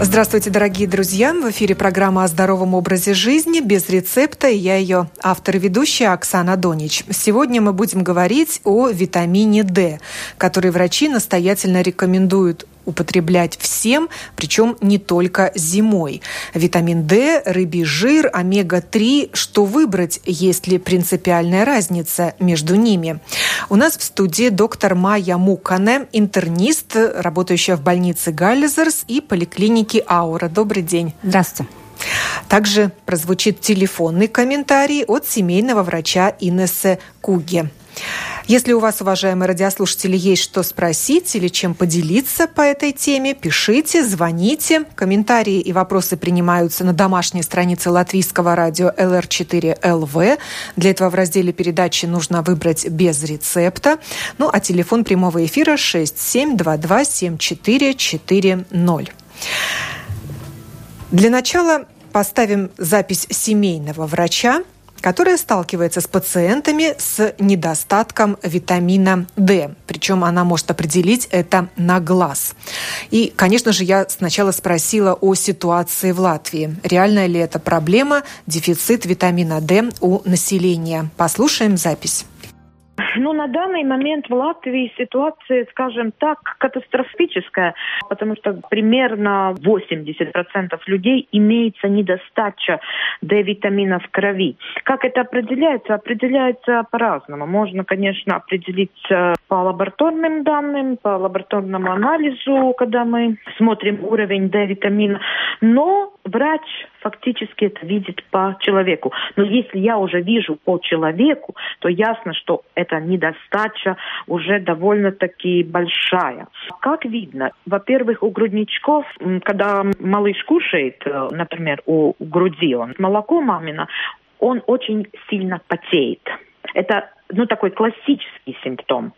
Здравствуйте, дорогие друзья! В эфире программа о здоровом образе жизни без рецепта. И я ее автор и ведущая Оксана Донич. Сегодня мы будем говорить о витамине D, который врачи настоятельно рекомендуют употреблять всем, причем не только зимой. Витамин D, рыбий жир, омега-3. Что выбрать, есть ли принципиальная разница между ними? У нас в студии доктор Майя Мукане, интернист, работающая в больнице Галлизерс и поликлинике Аура. Добрый день. Здравствуйте. Также прозвучит телефонный комментарий от семейного врача Инессы Куги. Если у вас, уважаемые радиослушатели, есть что спросить или чем поделиться по этой теме, пишите, звоните. Комментарии и вопросы принимаются на домашней странице латвийского радио LR4LV. Для этого в разделе передачи нужно выбрать без рецепта. Ну, а телефон прямого эфира 67227440. Для начала поставим запись семейного врача которая сталкивается с пациентами с недостатком витамина D. Причем она может определить это на глаз. И, конечно же, я сначала спросила о ситуации в Латвии. Реальная ли это проблема, дефицит витамина D у населения? Послушаем запись. Ну, на данный момент в Латвии ситуация, скажем так, катастрофическая, потому что примерно 80% людей имеется недостача D-витамина в крови. Как это определяется? Определяется по-разному. Можно, конечно, определить э, по лабораторным данным, по лабораторному анализу, когда мы смотрим уровень D-витамина, но врач фактически это видит по человеку. Но если я уже вижу по человеку, то ясно, что эта недостача уже довольно-таки большая. Как видно, во-первых, у грудничков, когда малыш кушает, э, например, у груди, он молоко мамина, он очень сильно потеет. Это ну, такой классический симптом.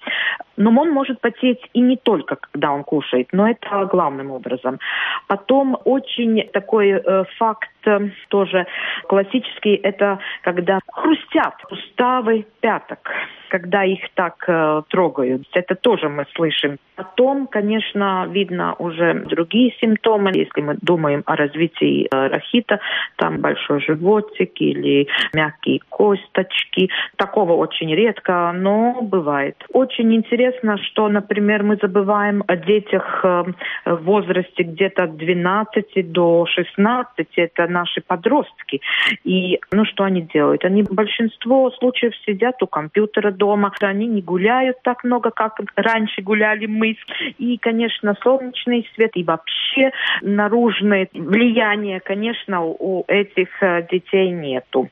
Но он может потеть и не только, когда он кушает, но это главным образом. Потом очень такой э, факт э, тоже классический, это когда хрустят суставы пяток когда их так э, трогают. Это тоже мы слышим. Потом, конечно, видно уже другие симптомы. Если мы думаем о развитии э, рахита, там большой животик или мягкие косточки. Такого очень редко, но бывает. Очень интересно, что, например, мы забываем о детях э, в возрасте где-то от 12 до 16. Это наши подростки. И ну что они делают? Они большинство случаев сидят у компьютера дома. Они не гуляют так много, как раньше гуляли мы. И, конечно, солнечный свет и вообще наружное влияние, конечно, у этих э, детей нету.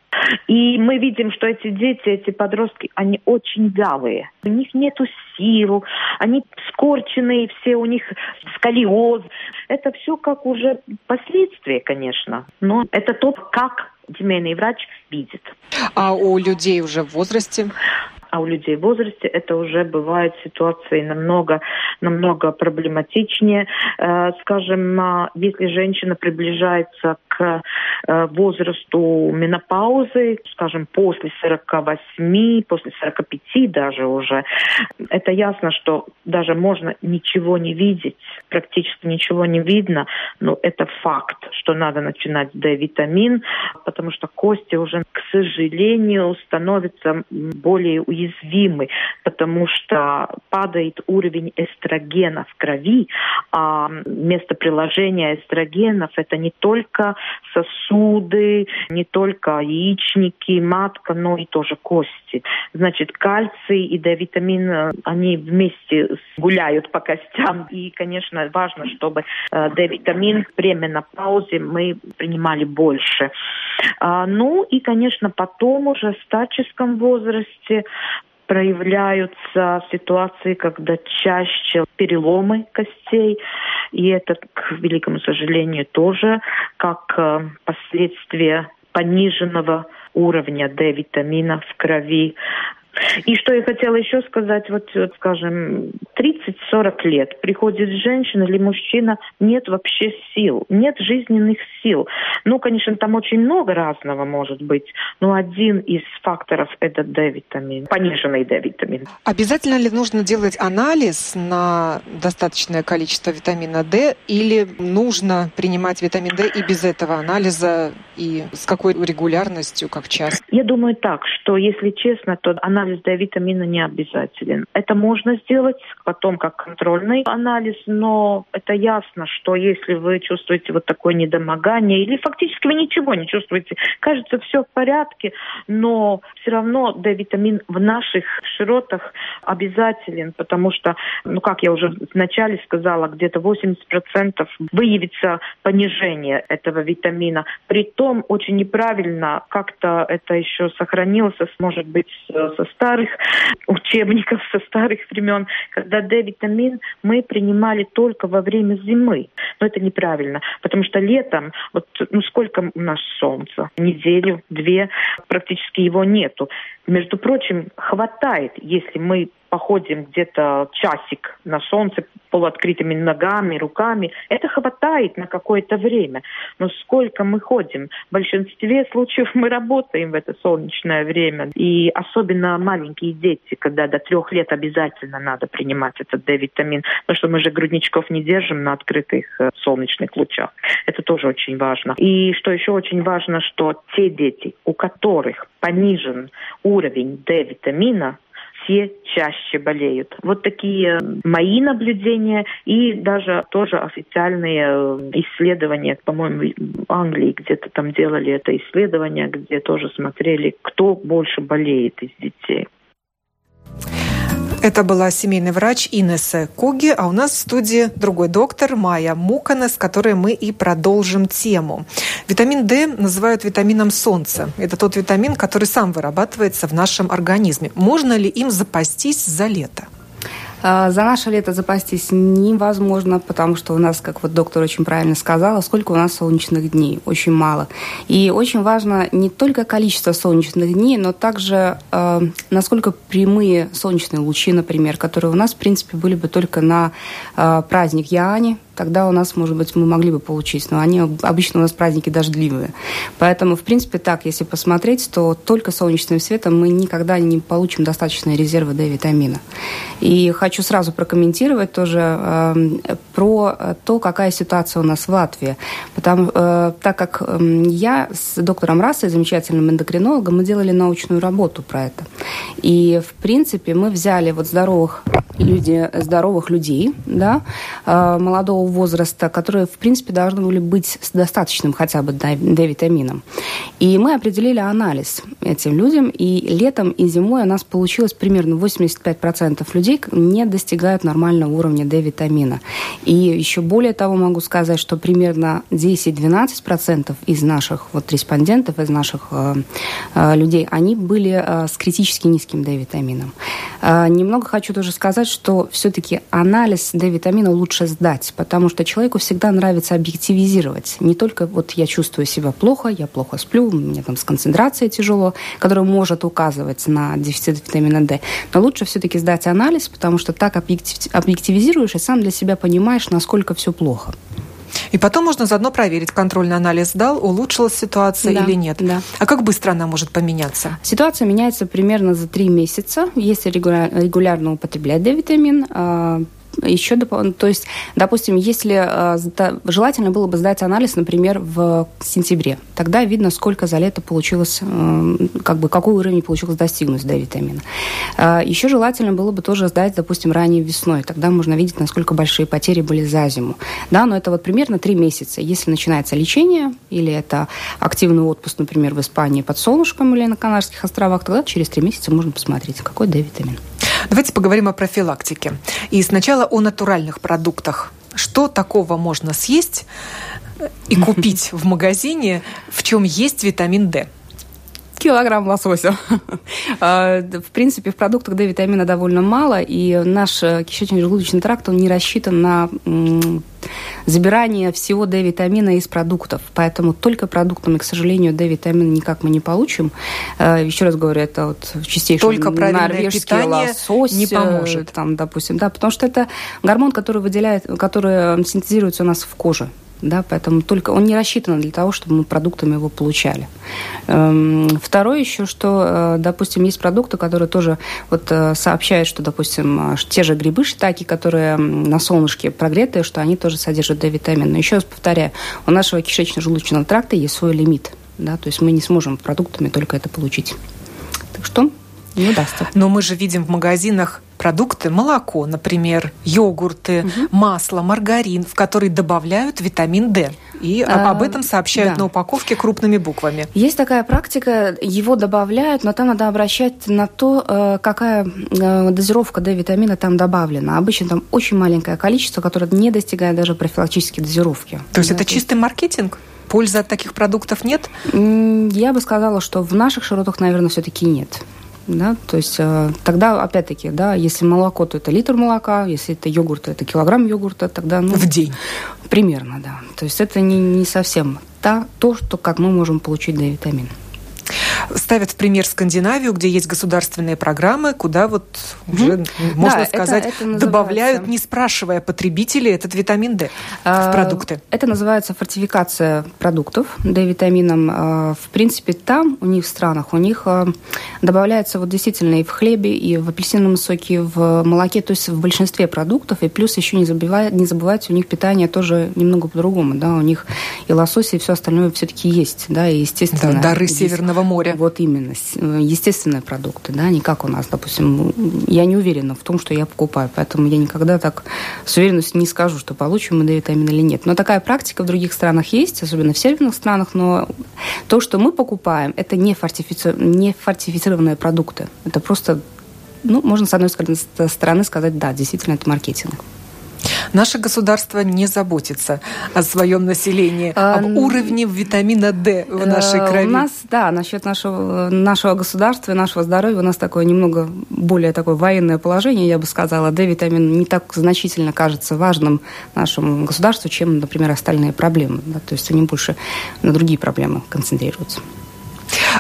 И мы видим, что эти дети, эти подростки, они очень вялые. У них нету сил, они скорченные все, у них сколиоз. Это все как уже последствия, конечно. Но это то, как семейный врач видит. А у людей уже в возрасте? А у людей в возрасте это уже бывают ситуации намного, намного проблематичнее. Э, скажем, а, если женщина приближается к э, возрасту менопаузы, скажем, после 48, после 45 даже уже, это ясно, что даже можно ничего не видеть, практически ничего не видно, но это факт, что надо начинать D-витамин, потому что кости уже, к сожалению, становятся более уязвимыми уязвимы, потому что падает уровень эстрогена в крови, а место приложения эстрогенов это не только сосуды, не только яичники, матка, но и тоже кости. Значит, кальций и D-витамин, они вместе гуляют по костям. И, конечно, важно, чтобы D-витамин при менопаузе мы принимали больше. А, ну и, конечно, потом уже в старческом возрасте проявляются ситуации, когда чаще переломы костей, и это, к великому сожалению, тоже как э, последствие пониженного уровня D-витамина в крови. И что я хотела еще сказать, вот, вот скажем, 30-40 лет приходит женщина или мужчина, нет вообще сил, нет жизненных сил. Ну, конечно, там очень много разного может быть, но один из факторов – это D-витамин, пониженный D-витамин. Обязательно ли нужно делать анализ на достаточное количество витамина D или нужно принимать витамин D и без этого анализа и с какой регулярностью, как часто? Я думаю так, что если честно, то анализ D-витамина не обязателен. Это можно сделать потом как контрольный анализ, но это ясно, что если вы чувствуете вот такое недомогание или фактически вы ничего не чувствуете, кажется, все в порядке, но все равно D-витамин в наших широтах обязателен, потому что, ну как я уже вначале сказала, где-то 80% выявится понижение этого витамина. При том очень неправильно как-то это еще сохранилось, может быть, со старых учебников, со старых времен, когда D-витамин мы принимали только во время зимы. Но это неправильно, потому что летом, вот ну сколько у нас солнца? Неделю, две, практически его нету. Между прочим, хватает, если мы походим где-то часик на солнце полуоткрытыми ногами, руками, это хватает на какое-то время. Но сколько мы ходим? В большинстве случаев мы работаем в это солнечное время. И особенно маленькие дети, когда до трех лет обязательно надо принимать этот D-витамин, потому что мы же грудничков не держим на открытых э, солнечных лучах. Это тоже очень важно. И что еще очень важно, что те дети, у которых понижен уровень D-витамина, все чаще болеют. Вот такие мои наблюдения и даже тоже официальные э, исследования, по-моему, в Англии где-то там делали это исследование, где тоже смотрели, кто больше болеет из детей. Это была семейный врач Инесса Куги, а у нас в студии другой доктор Майя Мукана, с которой мы и продолжим тему. Витамин D называют витамином солнца. Это тот витамин, который сам вырабатывается в нашем организме. Можно ли им запастись за лето? А, за наше лето запастись невозможно, потому что у нас, как вот доктор очень правильно сказала, сколько у нас солнечных дней? Очень мало. И очень важно не только количество солнечных дней, но также э, насколько прямые солнечные лучи, например, которые у нас, в принципе, были бы только на э, праздник Яани, тогда у нас, может быть, мы могли бы получить. Но они обычно у нас праздники дождливые. Поэтому, в принципе, так, если посмотреть, то только солнечным светом мы никогда не получим достаточные резервы D-витамина. И хочу сразу прокомментировать тоже э, про то, какая ситуация у нас в Латвии. Потому, э, так как э, я с доктором Рассой, замечательным эндокринологом, мы делали научную работу про это. И, в принципе, мы взяли вот здоровых, люди, здоровых людей, да, э, молодого подросткового возраста, которые, в принципе, должны были быть с достаточным хотя бы D-витамином. И мы определили анализ этим людям, и летом и зимой у нас получилось примерно 85% людей не достигают нормального уровня D-витамина. И еще более того могу сказать, что примерно 10-12% из наших вот респондентов, из наших э, э, людей, они были э, с критически низким D-витамином. Э, немного хочу тоже сказать, что все-таки анализ D-витамина лучше сдать, потому потому что человеку всегда нравится объективизировать. Не только вот я чувствую себя плохо, я плохо сплю, у меня там с концентрацией тяжело, которая может указывать на дефицит витамина D. Но лучше все-таки сдать анализ, потому что так объективизируешь и сам для себя понимаешь, насколько все плохо. И потом можно заодно проверить, контрольный анализ дал, улучшилась ситуация да, или нет. Да. А как быстро она может поменяться? Ситуация меняется примерно за три месяца, если регулярно употреблять D-витамин а, еще, то есть, допустим, если э, желательно было бы сдать анализ, например, в сентябре, тогда видно, сколько за лето получилось, э, как бы какой уровень получилось достигнуть D-витамина. Э, еще желательно было бы тоже сдать, допустим, ранее весной, тогда можно видеть, насколько большие потери были за зиму. Да, но это вот примерно три месяца. Если начинается лечение или это активный отпуск, например, в Испании под солнышком или на Канарских островах, тогда через три месяца можно посмотреть, какой D-витамин. Давайте поговорим о профилактике. И сначала о натуральных продуктах. Что такого можно съесть и купить в магазине, в чем есть витамин D? Килограмм лосося. А, в принципе, в продуктах D-витамина довольно мало, и наш э, кишечно-желудочный тракт, он не рассчитан на забирание всего D-витамина из продуктов. Поэтому только продуктами, к сожалению, D-витамин никак мы не получим. Э, еще раз говорю, это вот чистейший только норвежский лосось. не поможет. Там, допустим, да, потому что это гормон, который выделяет, который синтезируется у нас в коже да, поэтому только он не рассчитан для того, чтобы мы продуктами его получали. Эм, второе еще, что, э, допустим, есть продукты, которые тоже вот э, сообщают, что, допустим, э, те же грибы шитаки, которые на солнышке прогретые, что они тоже содержат D-витамин. Но еще раз повторяю, у нашего кишечно-желудочного тракта есть свой лимит, да, то есть мы не сможем продуктами только это получить. Так что не удастся. Но мы же видим в магазинах продукты, молоко, например, йогурты, угу. масло, маргарин, в который добавляют витамин D. И а, об этом сообщают да. на упаковке крупными буквами. Есть такая практика, его добавляют, но там надо обращать на то, э, какая э, дозировка D-витамина там добавлена. Обычно там очень маленькое количество, которое не достигает даже профилактической дозировки. То есть да, это чистый маркетинг? Пользы от таких продуктов нет? Я бы сказала, что в наших широтах, наверное, все-таки нет да, то есть э, тогда, опять-таки, да, если молоко, то это литр молока, если это йогурт, то это килограмм йогурта, тогда, ну... В день? Примерно, да. То есть это не, не совсем та, то, что, как мы можем получить D-витамин ставят в пример Скандинавию, где есть государственные программы, куда вот уже, mm можно да, сказать, это, это добавляют, не спрашивая потребителей, этот витамин D а, в продукты. Это называется фортификация продуктов D-витамином. А, в принципе, там у них в странах, у них а, добавляется вот действительно и в хлебе, и в апельсиновом соке, и в молоке, то есть в большинстве продуктов, и плюс еще не, забывайте, не забывайте, у них питание тоже немного по-другому, да, у них и лосось, и все остальное все-таки есть, да, и естественно. Да, дары Северного моря. Вот именно. Э, естественные продукты, да, не как у нас, допустим. Я не уверена в том, что я покупаю, поэтому я никогда так с уверенностью не скажу, что получим мы D-витамин или нет. Но такая практика в других странах есть, особенно в северных странах, но то, что мы покупаем, это не, фортифици... не фортифицированные продукты. Это просто, ну, можно с одной стороны сказать, да, действительно, это маркетинг. Наше государство не заботится о своем населении, а, об уровне витамина D в нашей э, крови. У нас, да, насчет нашего, нашего государства и нашего здоровья у нас такое немного более такое военное положение, я бы сказала. D-витамин не так значительно кажется важным нашему государству, чем, например, остальные проблемы. Да? То есть они больше на другие проблемы концентрируются.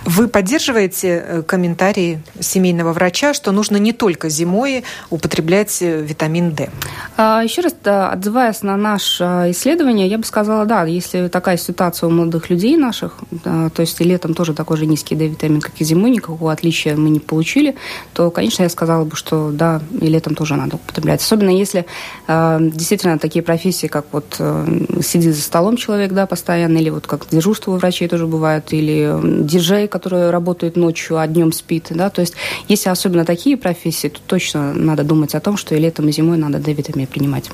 Вы поддерживаете э, комментарии семейного врача, что нужно не только зимой употреблять э, витамин D? А, еще раз, отзываясь на наше исследование, я бы сказала, да, если такая ситуация у молодых людей наших, то есть и летом тоже такой же низкий D-витамин, как и зимой, никакого отличия мы не получили, то, конечно, я сказала бы, что да, и летом тоже надо употреблять. Особенно если э, действительно такие профессии, как вот э, сидит за столом человек, да, постоянно, или вот как дежурство у врачей тоже бывает, или диджей, который работает ночью, а днем спит. Да? То есть, если особенно такие профессии, то точно надо думать о том, что и летом, и зимой надо D-витамин принимать.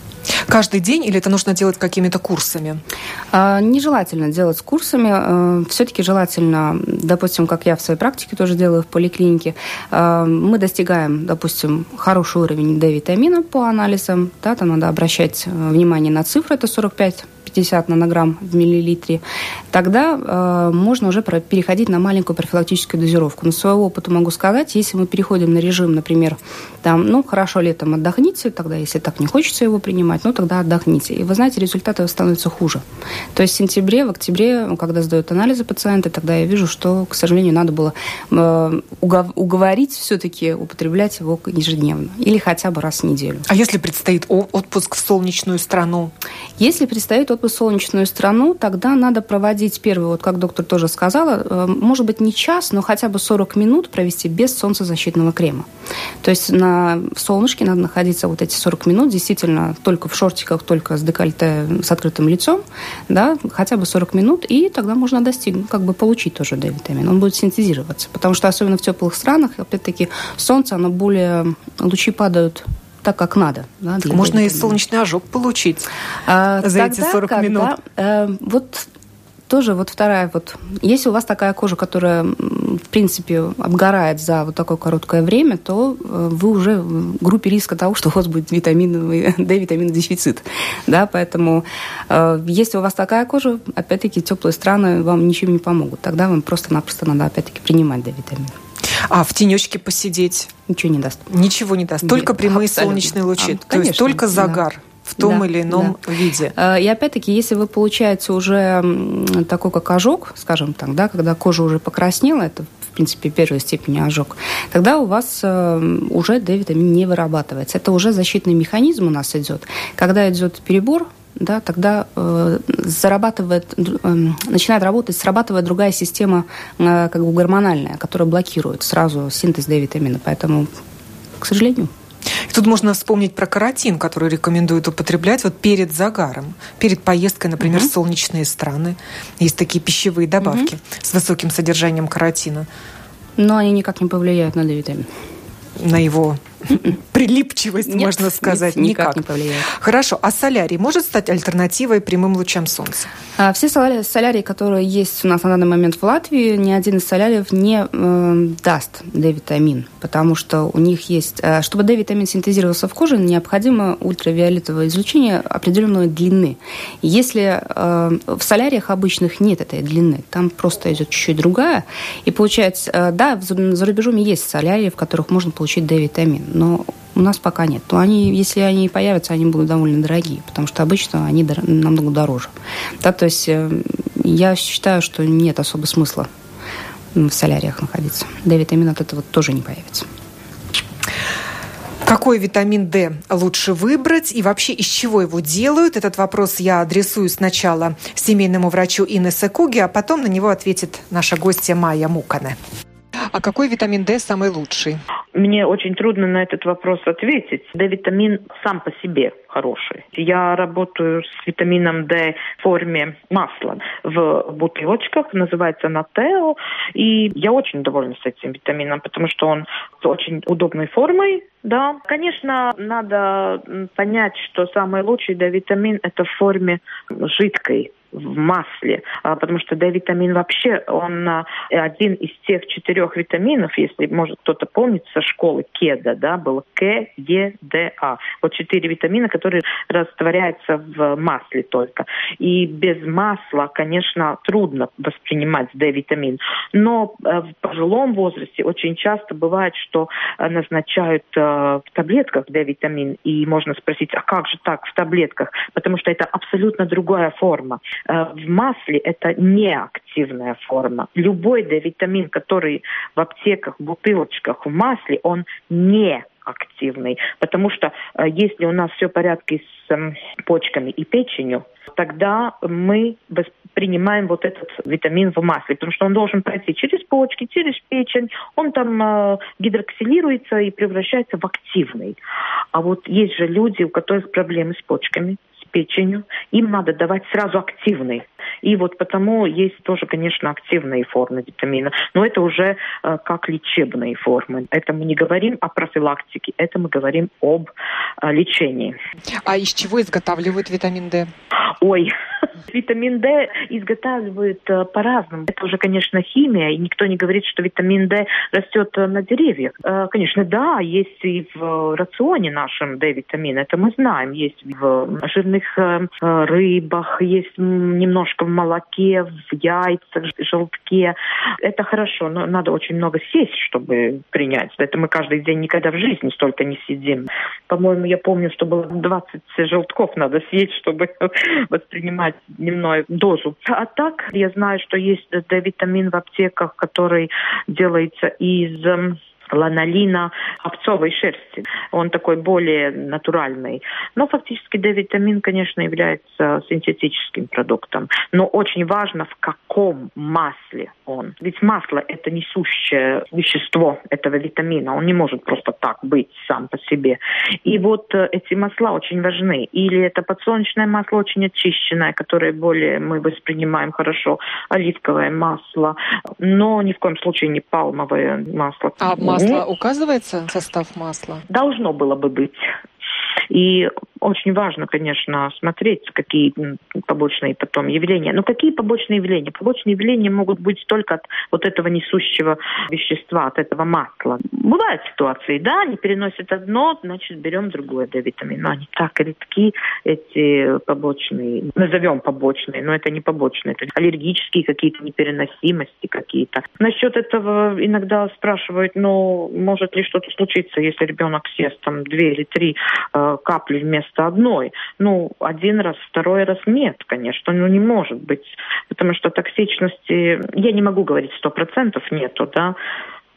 Каждый день или это нужно делать какими-то курсами? А, нежелательно делать с курсами. А, все-таки желательно, допустим, как я в своей практике тоже делаю в поликлинике, а, мы достигаем, допустим, хороший уровень D-витамина по анализам. Да, там надо обращать внимание на цифры, это 45 50 нанограмм в миллилитре, тогда э, можно уже переходить на маленькую профилактическую дозировку. На своего опыта могу сказать, если мы переходим на режим, например, там, ну, хорошо, летом отдохните, тогда, если так не хочется его принимать, ну, тогда отдохните. И вы знаете, результаты становятся хуже. То есть в сентябре, в октябре, когда сдают анализы пациенты, тогда я вижу, что, к сожалению, надо было э, уговорить все-таки употреблять его ежедневно или хотя бы раз в неделю. А если предстоит отпуск в солнечную страну? Если предстоит отпуск в солнечную страну, тогда надо проводить первый, вот как доктор тоже сказала, э, может быть не час, но хотя бы 40 минут провести без солнцезащитного крема. То есть на солнышке надо находиться вот эти 40 минут, действительно, только в шортиках, только с декольте, с открытым лицом, да, хотя бы 40 минут, и тогда можно достигнуть, как бы получить тоже D-витамин. Он будет синтезироваться, потому что особенно в теплых странах, опять-таки, солнце, оно более, лучи падают так, как надо. Да, Можно и солнечный ожог получить а, за тогда, эти 40 когда, минут. Э, вот тоже вот вторая вот. Если у вас такая кожа, которая, в принципе, обгорает за вот такое короткое время, то э, вы уже в группе риска того, что у вас будет витаминовый D, витаминный дефицит. Да, поэтому э, если у вас такая кожа, опять-таки, теплые страны вам ничем не помогут. Тогда вам просто-напросто надо, опять-таки, принимать D-витамин. А в тенечке посидеть? Ничего не даст. Ничего не даст. Только Нет, прямые абсолютно. солнечные лучи. А, То есть только загар. Да в том да, или ином да. виде. Э, и опять-таки, если вы получаете уже такой как ожог, скажем так, да, когда кожа уже покраснела, это в принципе первой степени ожог, тогда у вас э, уже D-витамин не вырабатывается. Это уже защитный механизм у нас идет. Когда идет перебор, да, тогда э, зарабатывает, э, начинает работать, срабатывает другая система, э, как бы гормональная, которая блокирует сразу синтез D-витамина. Поэтому, к сожалению. И тут можно вспомнить про каротин, который рекомендуют употреблять вот перед загаром, перед поездкой, например, угу. в солнечные страны. Есть такие пищевые добавки угу. с высоким содержанием каротина. Но они никак не повлияют на D-витамин. На его прилипчивость, нет, можно сказать, нет, никак. никак не повлияет. Хорошо, а солярий может стать альтернативой прямым лучам солнца? А, все солярии, солярии, которые есть у нас на данный момент в Латвии, ни один из соляриев не э, даст D-витамин, потому что у них есть... Э, чтобы D-витамин синтезировался в коже, необходимо ультравиолетовое излучение определенной длины. Если э, в соляриях обычных нет этой длины, там просто идет чуть-чуть другая, и получается, э, да, за рубежом есть солярии, в которых можно получить D-витамин, но у нас пока нет. Но они, если они появятся, они будут довольно дорогие, потому что обычно они дор- намного дороже. Да, то есть э, я считаю, что нет особо смысла в соляриях находиться. D-витамин от этого тоже не появится. Какой витамин D лучше выбрать и вообще из чего его делают? Этот вопрос я адресую сначала семейному врачу Инессе Куги, а потом на него ответит наша гостья Майя Мукане. А какой витамин D самый лучший? Мне очень трудно на этот вопрос ответить. D-витамин сам по себе хороший. Я работаю с витамином D в форме масла в бутылочках, называется Натео, и я очень довольна с этим витамином, потому что он с очень удобной формой, да. Конечно, надо понять, что самый лучший D-витамин это в форме жидкой в масле, а, потому что D-витамин вообще, он а, один из тех четырех витаминов, если, может, кто-то помнит со школы КЕДа, да, был К, Е, Д, А. Вот четыре витамина, которые растворяются в масле только. И без масла, конечно, трудно воспринимать D-витамин. Но э, в пожилом возрасте очень часто бывает, что назначают в таблетках D-витамин, и можно спросить, а как же так в таблетках? Потому что это абсолютно другая форма. Э, в масле это неактивная форма. Любой D-витамин, который в аптеках, в бутылочках, в масле, он не активный. Потому что э, если у нас все в порядке с э, почками и печенью, тогда мы принимаем вот этот витамин в масле, потому что он должен пройти через почки, через печень, он там э, гидроксилируется и превращается в активный. А вот есть же люди, у которых проблемы с почками, печенью, им надо давать сразу активный. И вот потому есть тоже, конечно, активные формы витамина. Но это уже э, как лечебные формы. Это мы не говорим о профилактике, это мы говорим об э, лечении. А из чего изготавливают витамин D? Ой, витамин D изготавливают э, по-разному. Это уже, конечно, химия, и никто не говорит, что витамин D растет э, на деревьях. Э, конечно, да, есть и в рационе нашем D-витамин, это мы знаем. Есть в жирных рыбах, есть немножко в молоке, в яйцах, в желтке. Это хорошо, но надо очень много сесть, чтобы принять. Это мы каждый день никогда в жизни столько не сидим. По-моему, я помню, что было 20 желтков надо съесть, чтобы воспринимать дневную дозу. А так, я знаю, что есть D-витамин в аптеках, который делается из эм, ланолина овцовой шерсти. Он такой более натуральный. Но фактически D-витамин, конечно, является синтетическим продуктом. Но очень важно, в каком масле он. Ведь масло – это несущее вещество этого витамина. Он не может просто так быть сам по себе. И вот э, эти масла очень важны. Или это подсолнечное масло очень очищенное, которое более мы воспринимаем хорошо, оливковое масло, но ни в коем случае не палмовое масло. А масло указывается, состав масла? Должно было бы быть. И очень важно, конечно, смотреть, какие побочные потом явления. Но какие побочные явления? Побочные явления могут быть только от вот этого несущего вещества, от этого масла. Бывают ситуации, да, они переносят одно, значит, берем другое D-витамин. Но они так редки, эти побочные, назовем побочные, но это не побочные, это аллергические какие-то непереносимости какие-то. Насчет этого иногда спрашивают, ну, может ли что-то случиться, если ребенок съест там две или три э, капли вместо одной? Ну, один раз, второй раз нет, конечно, ну не может быть, потому что токсичности, я не могу говорить сто процентов нету, да,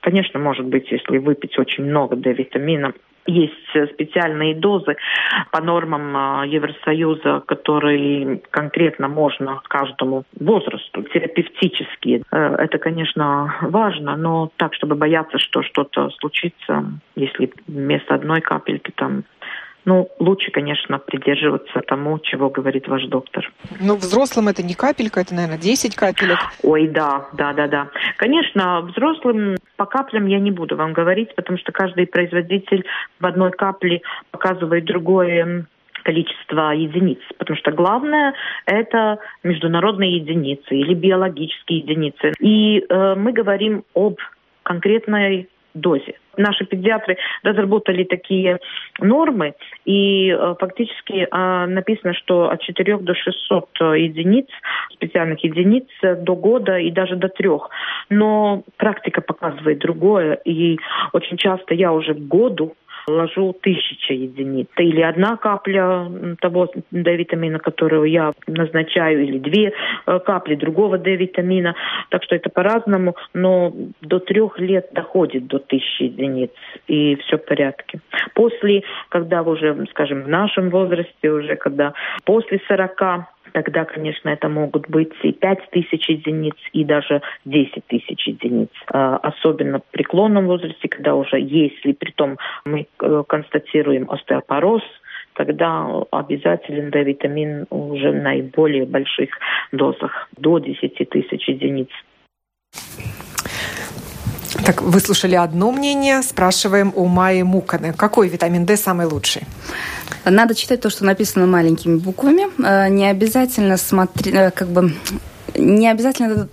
Конечно, может быть, если выпить очень много D-витамина, есть специальные дозы по нормам а, Евросоюза, которые конкретно можно каждому возрасту, терапевтические. Э, это, конечно, важно, но так, чтобы бояться, что что-то случится, если вместо одной капельки там ну, лучше, конечно, придерживаться тому, чего говорит ваш доктор. Ну, взрослым это не капелька, это, наверное, 10 капелек. Ой, да, да, да, да. Конечно, взрослым по каплям я не буду вам говорить, потому что каждый производитель в одной капле показывает другое количество единиц, потому что главное это международные единицы или биологические единицы. И э, мы говорим об конкретной дозе. Наши педиатры разработали такие нормы, и э, фактически э, написано, что от 4 до 600 единиц, специальных единиц до года и даже до трех. Но практика показывает другое, и очень часто я уже году ложу тысяча единиц. Или одна капля того D-витамина, которую я назначаю, или две э, капли другого D-витамина. Так что это по-разному, но до трех лет доходит до тысячи единиц, и все в порядке. После, когда уже, скажем, в нашем возрасте, уже когда после 40 тогда, конечно, это могут быть и 5 тысяч единиц, и даже 10 тысяч единиц. А, особенно в преклонном возрасте, когда уже, если при том мы э, констатируем остеопороз, тогда обязателен D-витамин уже в наиболее больших дозах, до 10 тысяч единиц. Так, выслушали одно мнение, спрашиваем у Майи Муканы. Какой витамин D самый лучший? Надо читать то, что написано маленькими буквами. Э, не обязательно смотреть, э, как бы, не обязательно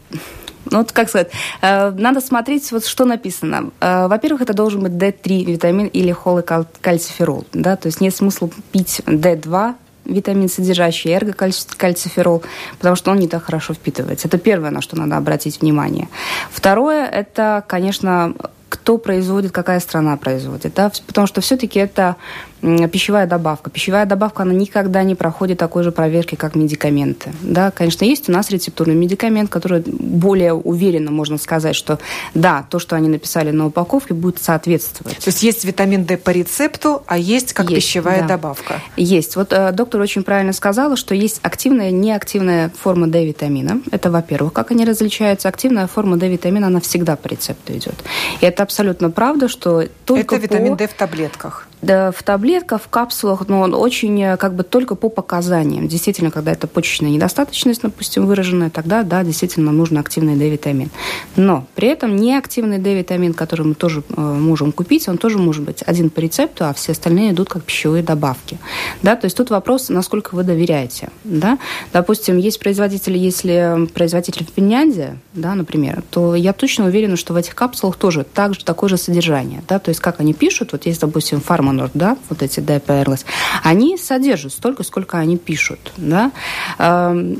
ну, вот как сказать, э, надо смотреть, вот что написано. Во-первых, это должен быть D3 витамин или холокальциферол, да, то есть нет смысла пить D2 витамин, содержащий эргокальциферол, потому что он не так хорошо впитывается. Это первое, на что надо обратить внимание. Второе, это, конечно, кто производит, какая страна производит. Да? Потому что все-таки это пищевая добавка. Пищевая добавка, она никогда не проходит такой же проверки, как медикаменты. Да, конечно, есть у нас рецептурный медикамент, который более уверенно можно сказать, что да, то, что они написали на упаковке, будет соответствовать. То есть есть витамин D по рецепту, а есть как есть, пищевая да. добавка. Есть. Вот э, доктор очень правильно сказала, что есть активная и неактивная форма D-витамина. Это, во-первых, как они различаются. Активная форма D-витамина, она всегда по рецепту идет. И это абсолютно правда, что только Это витамин по... D в таблетках. Да, в таблетках, в капсулах, но он очень э, как бы только по показаниям. Действительно, когда это почечная недостаточность, допустим, выраженная, тогда, да, действительно нужен активный D-витамин. Но при этом неактивный D-витамин, который мы тоже э, можем купить, он тоже может быть один по рецепту, а все остальные идут как пищевые добавки. Да, то есть тут вопрос, насколько вы доверяете. Да? Допустим, есть производители, если производитель в Финляндии, да, например, то я точно уверена, что в этих капсулах тоже также такое же содержание. Да? То есть как они пишут, вот есть, допустим, фарма Monord, да, вот эти DPRLS, они содержат столько, сколько они пишут, да. Эм,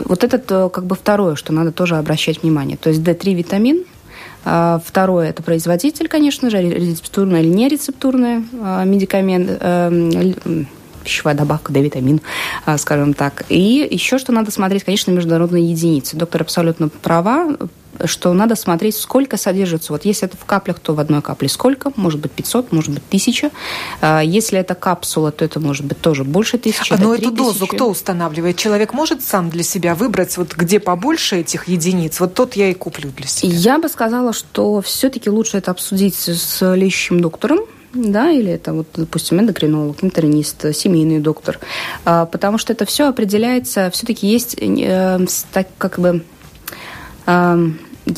вот это э, как бы второе, что надо тоже обращать внимание. То есть D3 витамин, э, Второе – это производитель, конечно же, рецептурный или нерецептурный э, медикамент, эм, пищевая добавка, D-витамин, скажем так. И еще что надо смотреть, конечно, международные единицы. Доктор абсолютно права что надо смотреть, сколько содержится. Вот если это в каплях, то в одной капле сколько? Может быть 500, может быть 1000. А, если это капсула, то это может быть тоже больше тысячи. Но эту дозу кто устанавливает? Человек может сам для себя выбрать, вот где побольше этих единиц? Вот тот я и куплю для себя. Я бы сказала, что все-таки лучше это обсудить с лечащим доктором, да, или это, вот, допустим, эндокринолог, интернист, семейный доктор, а, потому что это все определяется, все-таки есть э, так, как бы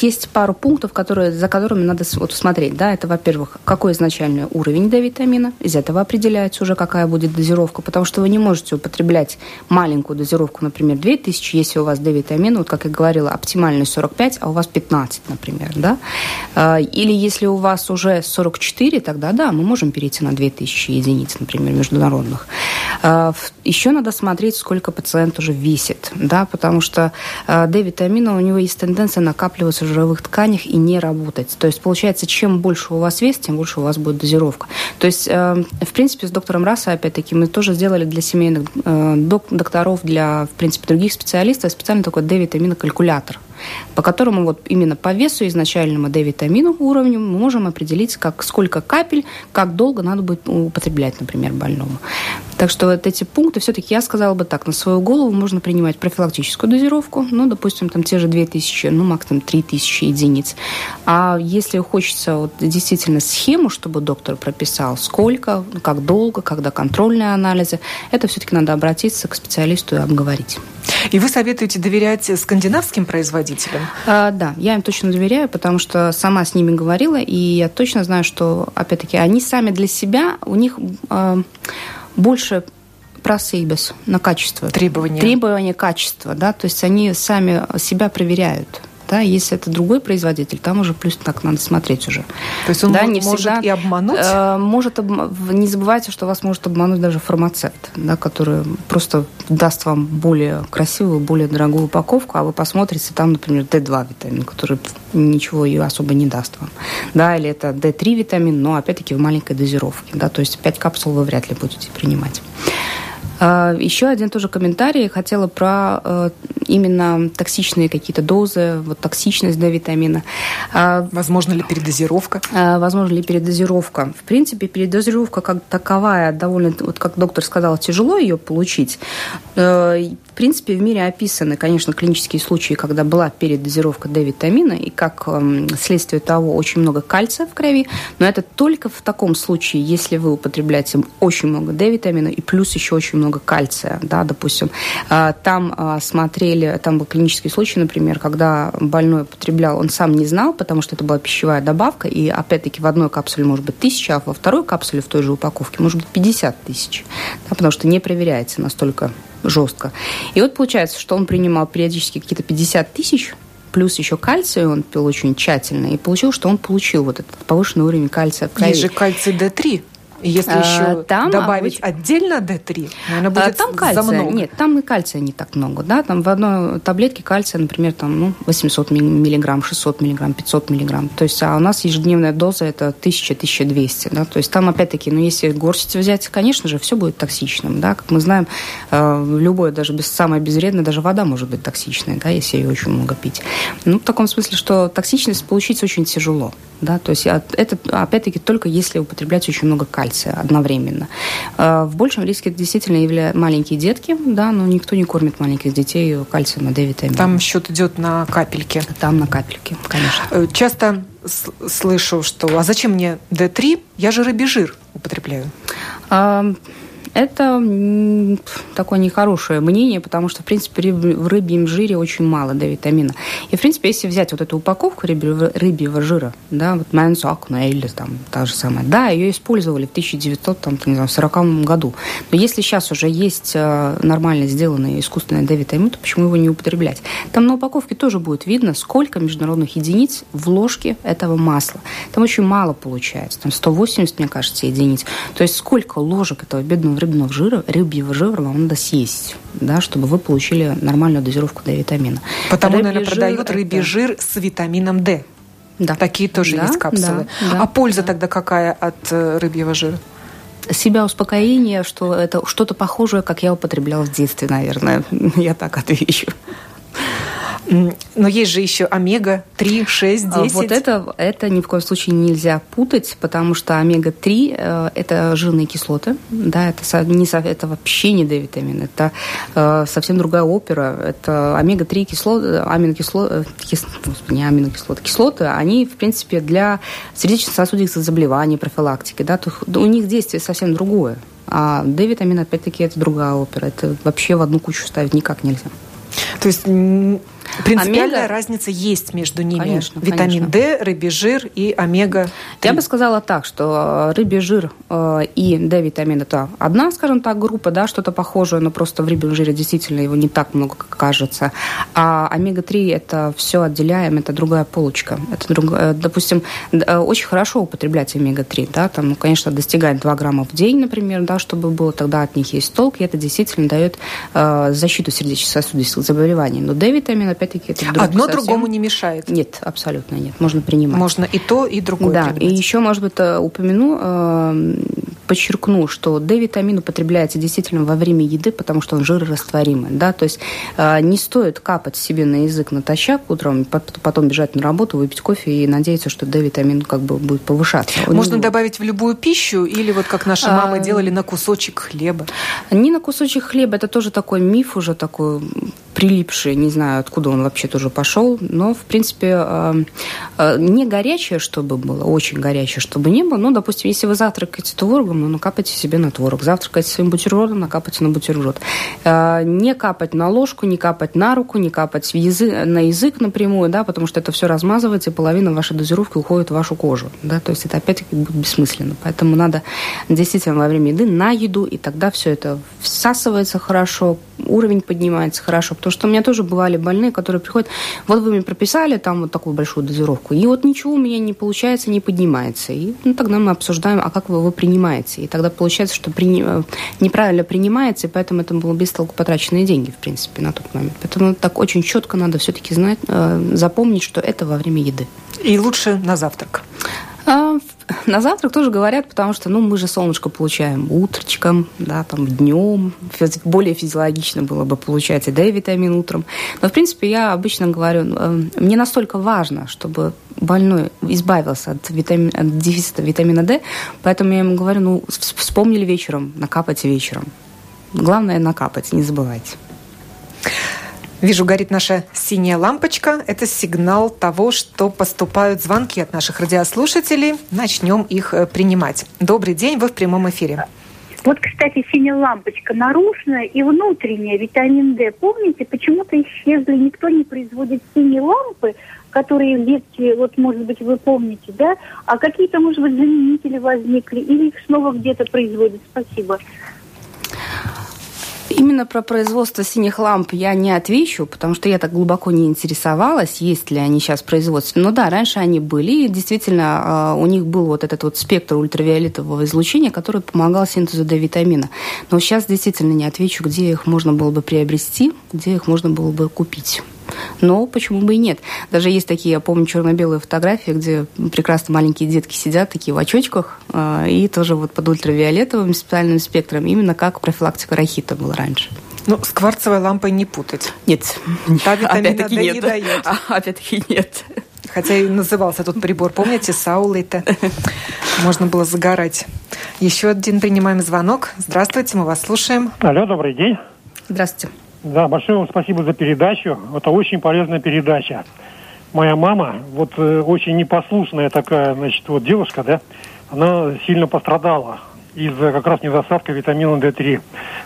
есть пару пунктов, которые, за которыми надо вот смотреть. Да, это, во-первых, какой изначальный уровень D-витамина. Из этого определяется уже, какая будет дозировка. Потому что вы не можете употреблять маленькую дозировку, например, 2000, если у вас D-витамина, вот как я говорила, оптимальный 45, а у вас 15, например. Да? А, или если у вас уже 44, тогда да, мы можем перейти на 2000 единиц, например, международных. А, Еще надо смотреть, сколько пациент уже весит, да, потому что D-витамина, у него есть тенденция накапливаться в жировых тканях и не работать. То есть, получается, чем больше у вас вес, тем больше у вас будет дозировка. То есть, э, в принципе, с доктором Раса, опять-таки, мы тоже сделали для семейных э, докторов, для, в принципе, других специалистов специально такой D-витаминокалькулятор по которому вот именно по весу изначальному D-витамину уровню мы можем определить, как, сколько капель, как долго надо будет употреблять, например, больному. Так что вот эти пункты, все-таки я сказала бы так, на свою голову можно принимать профилактическую дозировку, ну, допустим, там те же 2000, ну, максимум 3000 единиц. А если хочется вот действительно схему, чтобы доктор прописал, сколько, как долго, когда контрольные анализы, это все-таки надо обратиться к специалисту и обговорить. И вы советуете доверять скандинавским производителям? А, да, я им точно доверяю, потому что сама с ними говорила, и я точно знаю, что, опять-таки, они сами для себя, у них э, больше просейбес на качество. Требования. Требования качества, да, то есть они сами себя проверяют. Да, если это другой производитель, там уже плюс так надо смотреть уже. То есть он да, не может всегда, и обмануть? Э, может, не забывайте, что вас может обмануть даже фармацевт, да, который просто даст вам более красивую, более дорогую упаковку, а вы посмотрите, там, например, D2 витамин, который ничего ее особо не даст вам. Да, или это D3 витамин, но опять-таки в маленькой дозировке. Да, то есть 5 капсул вы вряд ли будете принимать. А, Еще один тоже комментарий. Хотела про э, именно токсичные какие-то дозы, вот токсичность да, витамина. А, возможно ли передозировка? А, возможно ли передозировка? В принципе, передозировка как таковая довольно, вот как доктор сказал, тяжело ее получить. Э, в принципе, в мире описаны, конечно, клинические случаи, когда была передозировка D-витамина, и как эм, следствие того очень много кальция в крови, но это только в таком случае, если вы употребляете очень много D-витамина и плюс еще очень много кальция, да, допустим. А, там а, смотрели, там был клинический случай, например, когда больной употреблял, он сам не знал, потому что это была пищевая добавка, и опять-таки в одной капсуле может быть тысяча, а во второй капсуле в той же упаковке может быть 50 тысяч, да, потому что не проверяется настолько жестко. И вот получается, что он принимал периодически какие-то 50 тысяч, плюс еще кальций он пил очень тщательно, и получил, что он получил вот этот повышенный уровень кальция в крови. Есть же кальций D3. Если еще а, там добавить обыч... отдельно D3, наверное, будет а, там кальция, за много. Нет, там и кальция не так много. Да? Там в одной таблетке кальция, например, там, ну, 800 миллиграмм, 600 миллиграмм, 500 миллиграмм. То есть а у нас ежедневная доза это 1000-1200. Да? То есть там, опять-таки, ну, если горсть взять, конечно же, все будет токсичным. Да? Как мы знаем, э, любое, даже без, самое безвредное, даже вода может быть токсичной, да, если ее очень много пить. Ну, в таком смысле, что токсичность получить очень тяжело. Да? То есть это, опять-таки, только если употреблять очень много кальция одновременно. Э, в большем риске действительно являются маленькие детки, да, но никто не кормит маленьких детей кальцием и D-витамином. Там счет идет на капельки. Там на капельки, конечно. Э, часто слышу, что «а зачем мне D3? Я же рыбий жир употребляю». Это такое нехорошее мнение, потому что, в принципе, в рыбьем жире очень мало да, витамина. И, в принципе, если взять вот эту упаковку рыбьего, рыбьего жира, да, вот Мэнсокна или там та же самая, да, ее использовали в 1940 году. Но если сейчас уже есть э, нормально сделанный искусственный D-витамин, то почему его не употреблять? Там на упаковке тоже будет видно, сколько международных единиц в ложке этого масла. Там очень мало получается, там 180, мне кажется, единиц. То есть сколько ложек этого бедного рыбного жира, рыбьего жира вам надо съесть, да, чтобы вы получили нормальную дозировку D-витамина. Потому, рыбий наверное, продают это... рыбий жир с витамином D. Да. Такие тоже да, есть капсулы. Да, да, а польза да. тогда какая от э, рыбьего жира? себя успокоение, что это что-то похожее, как я употребляла в детстве, наверное. Я так отвечу. Но есть же еще омега-3, 6, 10. Вот это, это ни в коем случае нельзя путать, потому что омега-3 э, – это жирные кислоты. Да, это, не, это вообще не D-витамин. Это э, совсем другая опера. Это омега-3 кислоты, аминокислоты, э, кис, не аминокислоты, кислоты, они, в принципе, для сердечно-сосудистых заболеваний, профилактики. Да, то, у них действие совсем другое. А D-витамин, опять-таки, это другая опера. Это вообще в одну кучу ставить никак нельзя. То есть Принципиальная омега... разница есть между ними. Конечно, Витамин конечно. D, рыбий жир и омега. -3. Я бы сказала так, что рыбий жир и D-витамин это одна, скажем так, группа, да, что-то похожее, но просто в рыбьем жире действительно его не так много, как кажется. А омега-3 это все отделяем, это другая полочка. Это друг... Допустим, очень хорошо употреблять омега-3, да, там, ну, конечно, достигать 2 грамма в день, например, да, чтобы было, тогда от них есть толк, и это действительно дает э, защиту сердечно-сосудистых заболеваний. Но D-витамин, опять-таки, это друг Одно совсем... другому не мешает? Нет, абсолютно нет. Можно принимать. Можно и то, и другое Да, принимать. и еще, может быть, э, упомяну, э, подчеркну, что D-витамин употребляется действительно во время еды, потому что он жирорастворимый. Да? То есть э, не стоит капать себе на язык натощак утром, потом бежать на работу, выпить кофе и надеяться, что D-витамин как бы будет повышаться. Можно добавить в любую пищу или вот как наши мамы а... делали на кусочек хлеба? Не на кусочек хлеба, это тоже такой миф уже такой прилипший, не знаю, откуда он вообще тоже пошел, но, в принципе, э, э, не горячее, чтобы было, очень горячее, чтобы не было. Ну, допустим, если вы завтракаете творогом, ну, накапайте себе на творог. Завтракаете своим бутербродом, накапайте на бутерброд. Э, не капать на ложку, не капать на руку, не капать в язык, на язык напрямую, да, потому что это все размазывается, и половина вашей дозировки уходит в вашу кожу, да, то есть это опять-таки будет бессмысленно. Поэтому надо действительно во время еды на еду, и тогда все это всасывается хорошо, уровень поднимается хорошо, потому что у меня тоже бывали больные, которые приходят, вот вы мне прописали там вот такую большую дозировку, и вот ничего у меня не получается, не поднимается. И ну, тогда мы обсуждаем, а как вы его принимаете. И тогда получается, что при... Э, неправильно принимается, и поэтому это было без толку потраченные деньги, в принципе, на тот момент. Поэтому так очень четко надо все-таки знать, э, запомнить, что это во время еды. И лучше на завтрак. А, на завтрак тоже говорят, потому что, ну, мы же солнышко получаем утречком, да, там, днем. Более физиологично было бы получать и D-витамин утром. Но, в принципе, я обычно говорю, э, мне настолько важно, чтобы больной избавился от, витамин, от дефицита витамина D, поэтому я ему говорю, ну, вспомнили вечером, накапайте вечером. Главное накапать, не забывайте. Вижу, горит наша синяя лампочка. Это сигнал того, что поступают звонки от наших радиослушателей. Начнем их э, принимать. Добрый день, вы в прямом эфире. Вот, кстати, синяя лампочка наружная и внутренняя витамин D. Помните, почему-то исчезли, никто не производит синие лампы, которые детстве, вот, может быть, вы помните, да? А какие-то, может быть, заменители возникли или их снова где-то производят? Спасибо. Именно про производство синих ламп я не отвечу, потому что я так глубоко не интересовалась, есть ли они сейчас в производстве. Но да, раньше они были, и действительно а, у них был вот этот вот спектр ультравиолетового излучения, который помогал синтезу D-витамина. Но сейчас действительно не отвечу, где их можно было бы приобрести, где их можно было бы купить. Но почему бы и нет? Даже есть такие, я помню, черно-белые фотографии, где прекрасно маленькие детки сидят такие в очочках, э, и тоже вот под ультравиолетовым специальным спектром, именно как профилактика рахита была раньше. Ну, с кварцевой лампой не путать. Нет. Та опять-таки нет. не дает. А, опять-таки нет. Хотя и назывался тут прибор, помните, саулейта. Можно было загорать. Еще один принимаем звонок. Здравствуйте, мы вас слушаем. Алло, добрый день. Здравствуйте. Да, большое вам спасибо за передачу. Это очень полезная передача. Моя мама, вот э, очень непослушная такая, значит, вот девушка, да, она сильно пострадала из-за как раз недостатка витамина D3.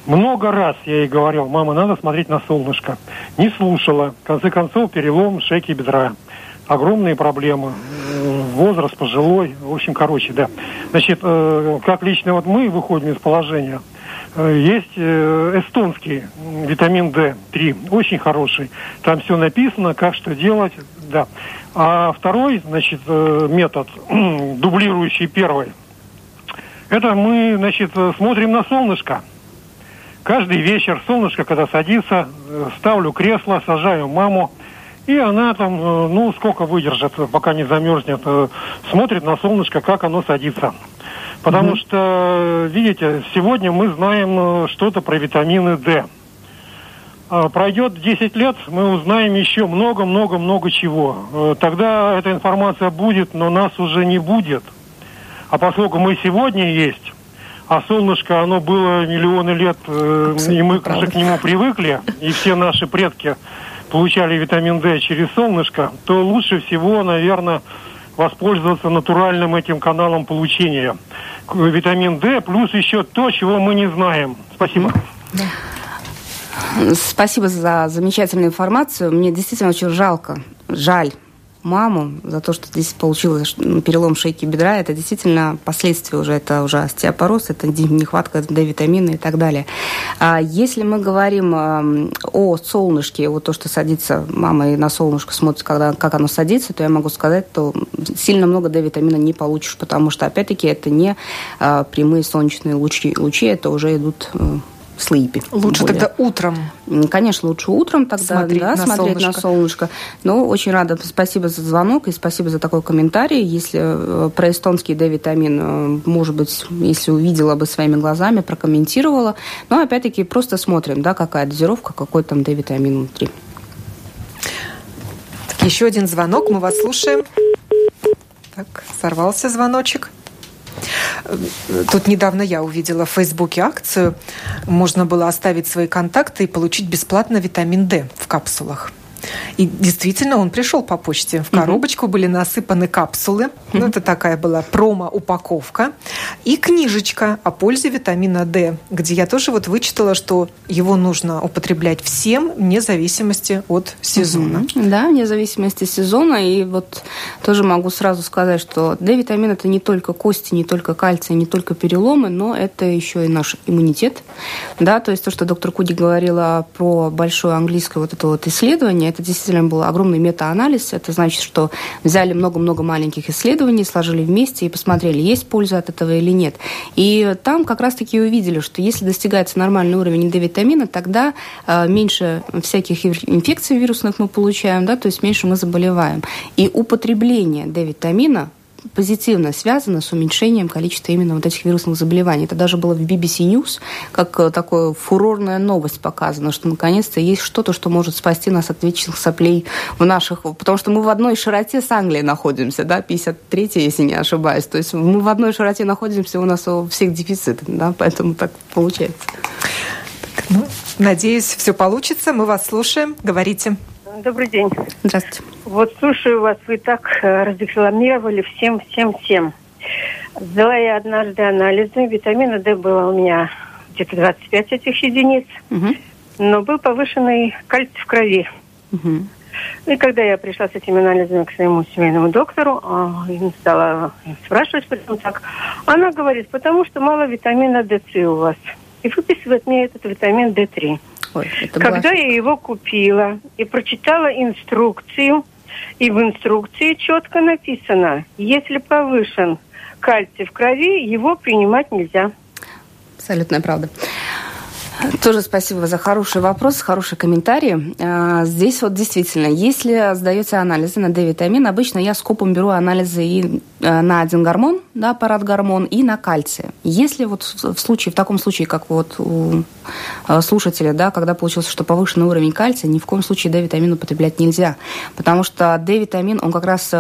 Много раз я ей говорил, мама, надо смотреть на солнышко. Не слушала. В конце концов, перелом шейки бедра. Огромные проблемы. Возраст пожилой. В общем, короче, да. Значит, э, как лично вот мы выходим из положения – Э, есть э, эстонский витамин D3, очень хороший. Там все написано, как что делать, да. А второй, значит, э, метод, дублирующий первый, это мы, значит, смотрим на солнышко. Каждый вечер солнышко, когда садится, ставлю кресло, сажаю маму, и она там, ну, сколько выдержит, пока не замерзнет, смотрит на солнышко, как оно садится. Потому угу. что, видите, сегодня мы знаем э, что-то про витамины D. А, пройдет 10 лет, мы узнаем еще много-много-много чего. Э, тогда эта информация будет, но нас уже не будет. А поскольку мы сегодня есть, а солнышко, оно было миллионы лет, э, и мы уже к нему привыкли, и все наши предки получали витамин D через солнышко, то лучше всего, наверное, воспользоваться натуральным этим каналом получения. Витамин D, плюс еще то, чего мы не знаем. Спасибо. Спасибо за замечательную информацию. Мне действительно очень жалко, жаль маму за то, что здесь получилось перелом шейки бедра. Это действительно последствия уже, это уже остеопороз, это нехватка D-витамина и так далее. А если мы говорим о солнышке, вот то, что садится, мама и на солнышко смотрит, когда, как оно садится, то я могу сказать, то сильно много D-витамина не получишь, потому что, опять-таки, это не а, прямые солнечные лучи, лучи это уже идут слейпе. Лучше более. тогда утром. Конечно, лучше утром тогда смотреть, да, на, смотреть солнышко. на солнышко. Но очень рада. Спасибо за звонок и спасибо за такой комментарий. Если э, про эстонский D-витамин, э, может быть, если увидела бы своими глазами, прокомментировала. Но опять-таки просто смотрим, да, какая дозировка, какой там D-витамин внутри. Так, еще один звонок, мы вас слушаем. Так, сорвался звоночек. Тут недавно я увидела в Фейсбуке акцию. Можно было оставить свои контакты и получить бесплатно витамин D в капсулах. И действительно, он пришел по почте. В коробочку были насыпаны капсулы. Ну, это такая была промо-упаковка. И книжечка о пользе витамина D, где я тоже вот вычитала, что его нужно употреблять всем, вне зависимости от сезона. Да, вне зависимости от сезона. И вот тоже могу сразу сказать, что D-витамин – это не только кости, не только кальций, не только переломы, но это еще и наш иммунитет. Да, то есть то, что доктор Куди говорила про большое английское вот это вот исследование, это действительно был огромный метаанализ. Это значит, что взяли много-много маленьких исследований, сложили вместе и посмотрели, есть польза от этого или нет. И там как раз-таки увидели, что если достигается нормальный уровень D-витамина, тогда э, меньше всяких инфекций вирусных мы получаем, да, то есть меньше мы заболеваем. И употребление D-витамина позитивно связано с уменьшением количества именно вот этих вирусных заболеваний. Это даже было в BBC News, как э, такая фурорная новость показана, что наконец-то есть что-то, что может спасти нас от вечных соплей в наших... Потому что мы в одной широте с Англией находимся, да, 53 если не ошибаюсь. То есть мы в одной широте находимся, у нас у всех дефицит, да, поэтому так получается. Ну, надеюсь, все получится. Мы вас слушаем. Говорите. Добрый день. Здравствуйте. Вот слушаю вас, вы так э, разрекламировали всем, всем, всем. Взяла я однажды анализы, витамина D было у меня где-то 25 этих единиц, угу. но был повышенный кальций в крови. Угу. И когда я пришла с этими анализами к своему семейному доктору, а, стала спрашивать, почему так, она говорит, потому что мало витамина D3 у вас. И выписывает мне этот витамин D3. Ой, Когда я его купила и прочитала инструкцию, и в инструкции четко написано, если повышен кальций в крови, его принимать нельзя. Абсолютная правда. Тоже спасибо за хороший вопрос, хороший комментарий. А, здесь вот действительно, если сдаете анализы на D-витамин, обычно я скопом беру анализы и э, на один гормон, да, аппарат гормон, и на кальций. Если вот в случае, в таком случае, как вот у э, слушателя, да, когда получилось, что повышенный уровень кальция, ни в коем случае D-витамин употреблять нельзя. Потому что D-витамин, он как раз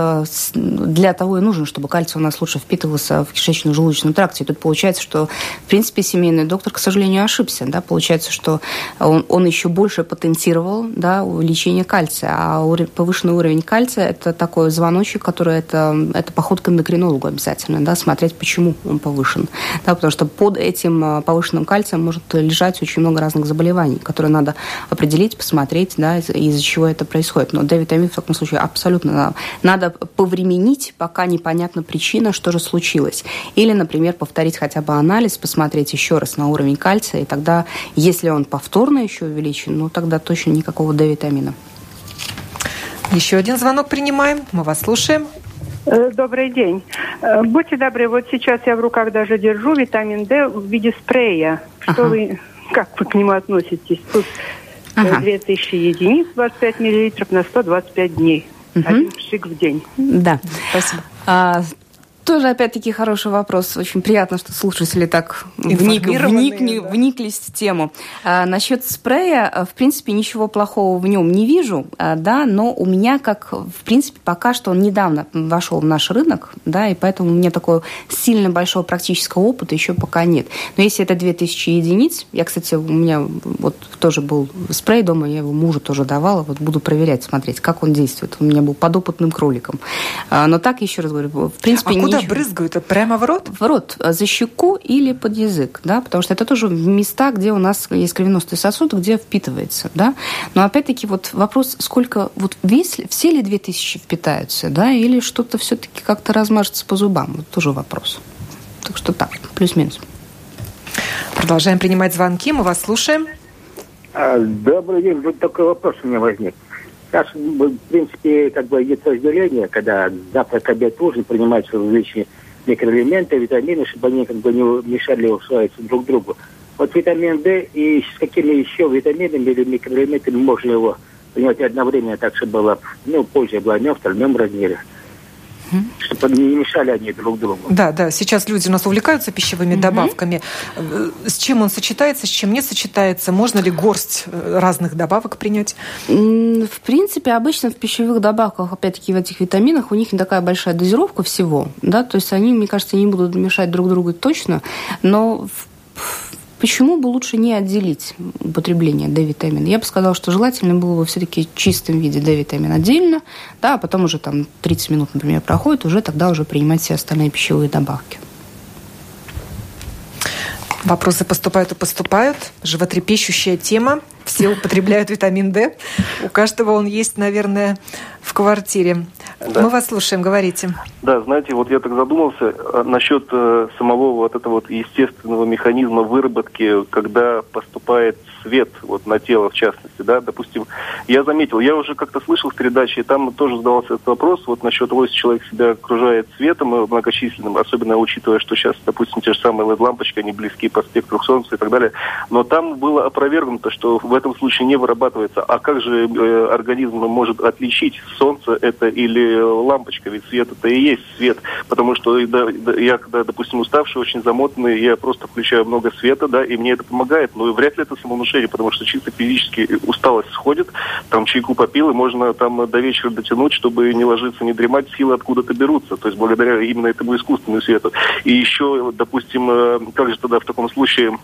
для того и нужен, чтобы кальций у нас лучше впитывался в кишечно-желудочном тракте. И тут получается, что, в принципе, семейный доктор, к сожалению, ошибся, да, получается, что он, он еще больше потенцировал да, увеличение кальция. А повышенный уровень кальция – это такой звоночек, который это, это поход к эндокринологу обязательно, да, смотреть, почему он повышен. Да, потому что под этим а, повышенным кальцием может лежать очень много разных заболеваний, которые надо определить, посмотреть, да, из-за чего это происходит. Но D-витамин в таком случае абсолютно надо повременить, пока непонятна причина, что же случилось. Или, например, повторить хотя бы анализ, посмотреть еще раз на уровень кальция, и тогда если он повторно еще увеличен, ну тогда точно никакого D-витамина. Еще один звонок принимаем. Мы вас слушаем. Э, добрый день. Э, будьте добры, вот сейчас я в руках даже держу витамин D в виде спрея. Что ага. вы, как вы к нему относитесь? Тут э, ага. 2000 единиц, 25 миллилитров на 125 дней. Угу. Один пшик в день. Да, спасибо. А, тоже, опять-таки, хороший вопрос. Очень приятно, что слушатели так вник, вникли, да. вниклись в тему. А, насчет спрея, а, в принципе, ничего плохого в нем не вижу, а, да, но у меня, как, в принципе, пока что он недавно вошел в наш рынок, да, и поэтому у меня такого сильно большого практического опыта еще пока нет. Но если это 2000 единиц, я, кстати, у меня вот тоже был спрей дома, я его мужу тоже давала, вот буду проверять, смотреть, как он действует. У меня был подопытным кроликом. Но так, еще раз говорю, в принципе, а Куда ничего. брызгают? Прямо в рот? В рот, за щеку или под язык, да, потому что это тоже места, где у нас есть кровеносный сосуд, где впитывается, да. Но опять-таки вот вопрос, сколько, вот весь, все ли 2000 впитаются, да, или что-то все-таки как-то размажется по зубам, вот тоже вопрос. Так что так, плюс-минус. Продолжаем принимать звонки, мы вас слушаем. А, добрый день, вот такой вопрос у меня возник. Сейчас, в принципе, как бы идет разделение, когда завтрак, обед, ужин принимаются различные микроэлементы, витамины, чтобы они как бы не мешали усваиваться друг другу. Вот витамин D и с какими еще витаминами или микроэлементами можно его принимать одновременно, так чтобы было, ну, польза была не в остальном размере чтобы не мешали они друг другу. Да, да. Сейчас люди у нас увлекаются пищевыми угу. добавками. Э, с чем он сочетается, с чем не сочетается? Можно ли горсть э, разных добавок принять? В принципе, обычно в пищевых добавках, опять-таки в этих витаминах, у них не такая большая дозировка всего. Да? То есть они, мне кажется, не будут мешать друг другу точно. Но Почему бы лучше не отделить употребление D-витамина? Я бы сказала, что желательно было бы все-таки в чистом виде D-витамин отдельно, да, а потом уже там 30 минут, например, проходит, уже тогда уже принимать все остальные пищевые добавки. Вопросы поступают и поступают. Животрепещущая тема. Все употребляют витамин D. У каждого он есть, наверное, в квартире. Да. Мы вас слушаем, говорите. Да, знаете, вот я так задумался а, насчет э, самого вот этого вот естественного механизма выработки, когда поступает свет вот на тело в частности, да, допустим, я заметил, я уже как-то слышал в передаче, и там тоже задавался этот вопрос, вот насчет того, если человек себя окружает светом э, многочисленным, особенно учитывая, что сейчас, допустим, те же самые LED-лампочки, они близки по спектру Солнца и так далее, но там было опровергнуто, что в этом случае не вырабатывается, а как же э, организм может отличить, солнце это или лампочка, ведь свет это и есть свет, потому что я, когда, допустим, уставший, очень замотанный, я просто включаю много света, да, и мне это помогает, но вряд ли это самовнушение потому что чисто физически усталость сходит, там чайку попил, и можно там до вечера дотянуть, чтобы не ложиться, не дремать, силы откуда-то берутся, то есть благодаря именно этому искусственному свету. И еще, допустим, э, как же тогда в таком случае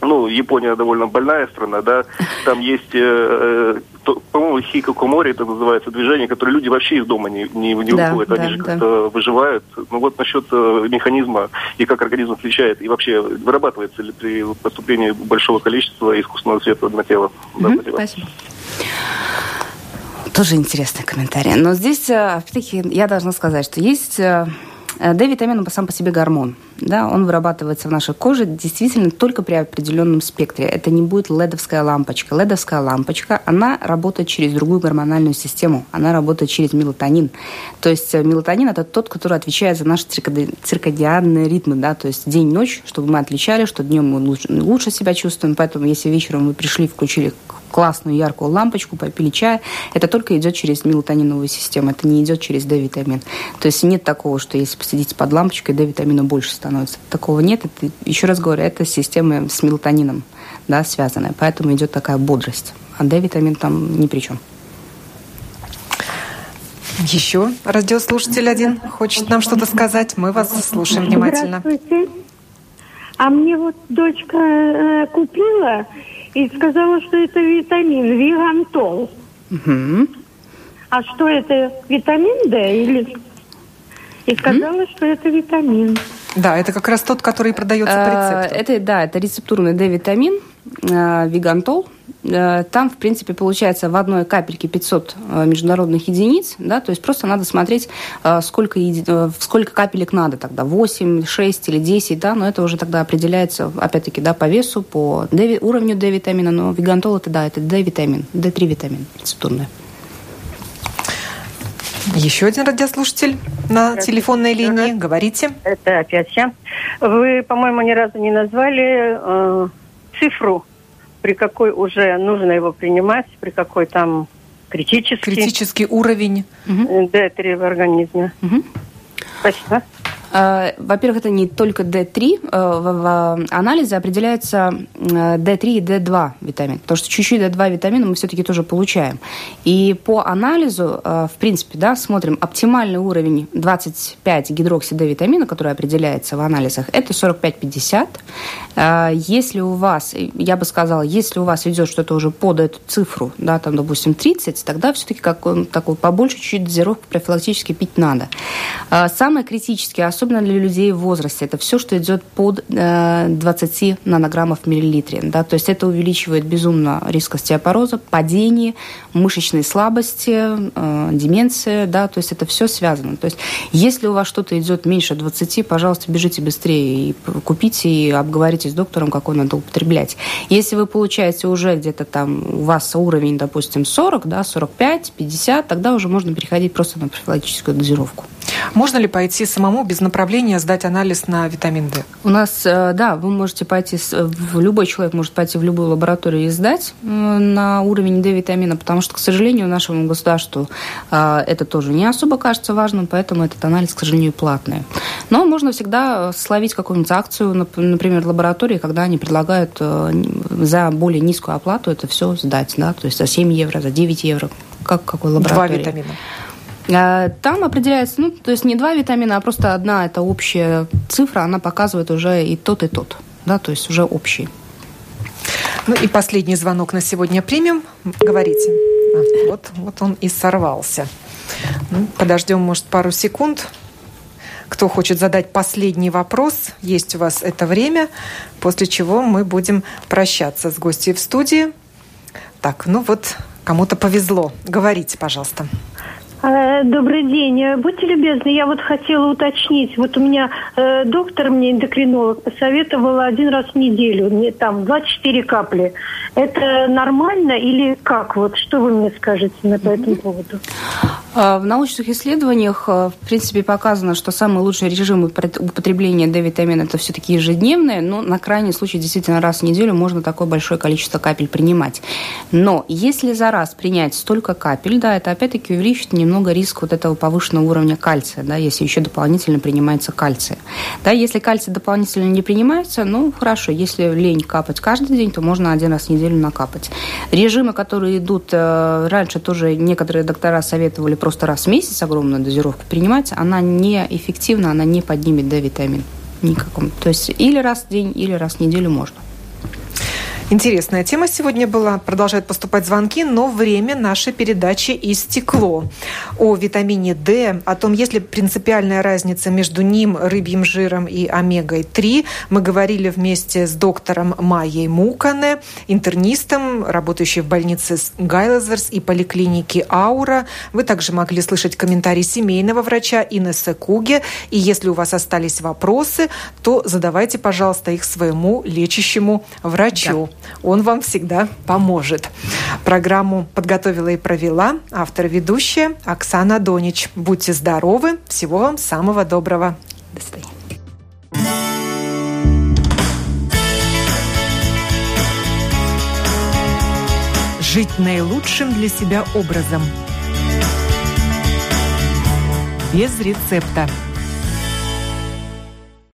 ну, Япония довольно больная страна, да, там есть, э, по-моему, хикокомори это называется движение, которое люди вообще из дома не, не, не да, выходят, да, они же да. как-то выживают. Ну вот насчет э, механизма и как организм отвечает, и вообще вырабатывается ли при поступлении большого количества искусственного света на тело. Mm-hmm, да, спасибо. Тоже интересный комментарий. Но здесь, э, опять-таки, я должна сказать, что есть э, D-витамин сам по себе гормон – да, он вырабатывается в нашей коже действительно только при определенном спектре. Это не будет ледовская лампочка. Ледовская лампочка, она работает через другую гормональную систему. Она работает через мелатонин. То есть э, мелатонин – это тот, который отвечает за наши циркадианные ритмы, да, то есть день-ночь, чтобы мы отличали, что днем мы лучше, лучше себя чувствуем. Поэтому если вечером вы пришли, включили классную яркую лампочку, попили чай, это только идет через мелатониновую систему, это не идет через D-витамин. То есть нет такого, что если посидите под лампочкой, D-витамина больше становится становится. Такого нет. Это, еще раз говорю, это система с мелатонином да, связанная. Поэтому идет такая бодрость. А D-витамин там ни при чем. Еще радиослушатель один хочет нам что-то сказать. Мы вас слушаем внимательно. Здравствуйте. А мне вот дочка э, купила и сказала, что это витамин Вигантол. Угу. А что это, витамин D или... И сказала, угу. что это витамин. Да, это как раз тот, который продается по э, рецепту. Это, да, это рецептурный D-витамин, э, вигантол. Э, там, в принципе, получается в одной капельке 500 международных единиц, да, то есть просто надо смотреть, сколько, сколько капелек надо тогда, 8, 6 или 10, да, но это уже тогда определяется, опять-таки, да, по весу, по D, уровню D-витамина, но вигантол это, да, это D-витамин, D3 витамин рецептурный. Еще один радиослушатель на телефонной линии. Говорите. Это опять я. Вы, по-моему, ни разу не назвали э, цифру, при какой уже нужно его принимать, при какой там критический. Критический уровень. D3 в организме. Угу. Спасибо. Э, во-первых, это не только D3. Э, в анализе определяется D3 э, и D2 витамин. Потому что чуть-чуть D2 витамина мы все-таки тоже получаем. И по анализу, в принципе, да, смотрим оптимальный уровень 25 гидроксида витамина, который определяется в анализах, это 45-50. Если у вас, я бы сказала, если у вас идет что-то уже под эту цифру, да, там, допустим, 30, тогда все-таки такой побольше чуть-чуть дозировку профилактически пить надо. Самый критический особенно для людей в возрасте. Это все, что идет под 20 нанограммов в миллилитре. Да? То есть это увеличивает безумно риск остеопороза, падения, мышечной слабости, деменции. Да? То есть это все связано. То есть если у вас что-то идет меньше 20, пожалуйста, бежите быстрее и купите, и обговорите с доктором, какой надо употреблять. Если вы получаете уже где-то там, у вас уровень, допустим, 40, да, 45, 50, тогда уже можно переходить просто на профилактическую дозировку. Можно ли пойти самому без направления сдать анализ на витамин D? У нас, э, да, вы можете пойти, в любой человек может пойти в любую лабораторию и сдать э, на уровень D-витамина, потому что, к сожалению, нашему государству э, это тоже не особо кажется важным, поэтому этот анализ, к сожалению, платный. Но можно всегда словить какую-нибудь акцию, например, лаборатории, когда они предлагают за более низкую оплату это все сдать, да, то есть за 7 евро, за 9 евро, как какой лаборатории. Два витамина. А, там определяется, ну, то есть не два витамина, а просто одна, это общая цифра, она показывает уже и тот, и тот, да, то есть уже общий. Ну и последний звонок на сегодня примем. Говорите. А, вот, вот он и сорвался. Ну, подождем, может, пару секунд. Кто хочет задать последний вопрос, есть у вас это время, после чего мы будем прощаться с гостьей в студии. Так, ну вот, кому-то повезло. Говорите, пожалуйста. Э, добрый день. Э, будьте любезны, я вот хотела уточнить. Вот у меня э, доктор, мне эндокринолог, посоветовал один раз в неделю, мне там 24 капли. Это нормально или как? Вот что вы мне скажете на по этому поводу? А, в научных исследованиях, в принципе, показано, что самый лучший режим употребления D-витамина это все-таки ежедневное, но на крайний случай действительно раз в неделю можно такое большое количество капель принимать. Но если за раз принять столько капель, да, это опять-таки увеличит немного риск вот этого повышенного уровня кальция, да, если еще дополнительно принимается кальций. Да, если кальций дополнительно не принимается, ну, хорошо, если лень капать каждый день, то можно один раз в неделю накапать. Режимы, которые идут, э, раньше тоже некоторые доктора советовали просто раз в месяц огромную дозировку принимать, она неэффективна, она не поднимет D-витамин никаком. То есть или раз в день, или раз в неделю можно. Интересная тема сегодня была. Продолжают поступать звонки, но время нашей передачи истекло. О витамине D, о том, есть ли принципиальная разница между ним, рыбьим жиром и омегой-3, мы говорили вместе с доктором Майей Мукане, интернистом, работающей в больнице Гайлезерс и поликлинике Аура. Вы также могли слышать комментарий семейного врача Инессы Куге. И если у вас остались вопросы, то задавайте, пожалуйста, их своему лечащему врачу. Да. Он вам всегда поможет. Программу подготовила и провела автор-ведущая Оксана Донич. Будьте здоровы. Всего вам самого доброго. До свидания. Жить наилучшим для себя образом. Без рецепта.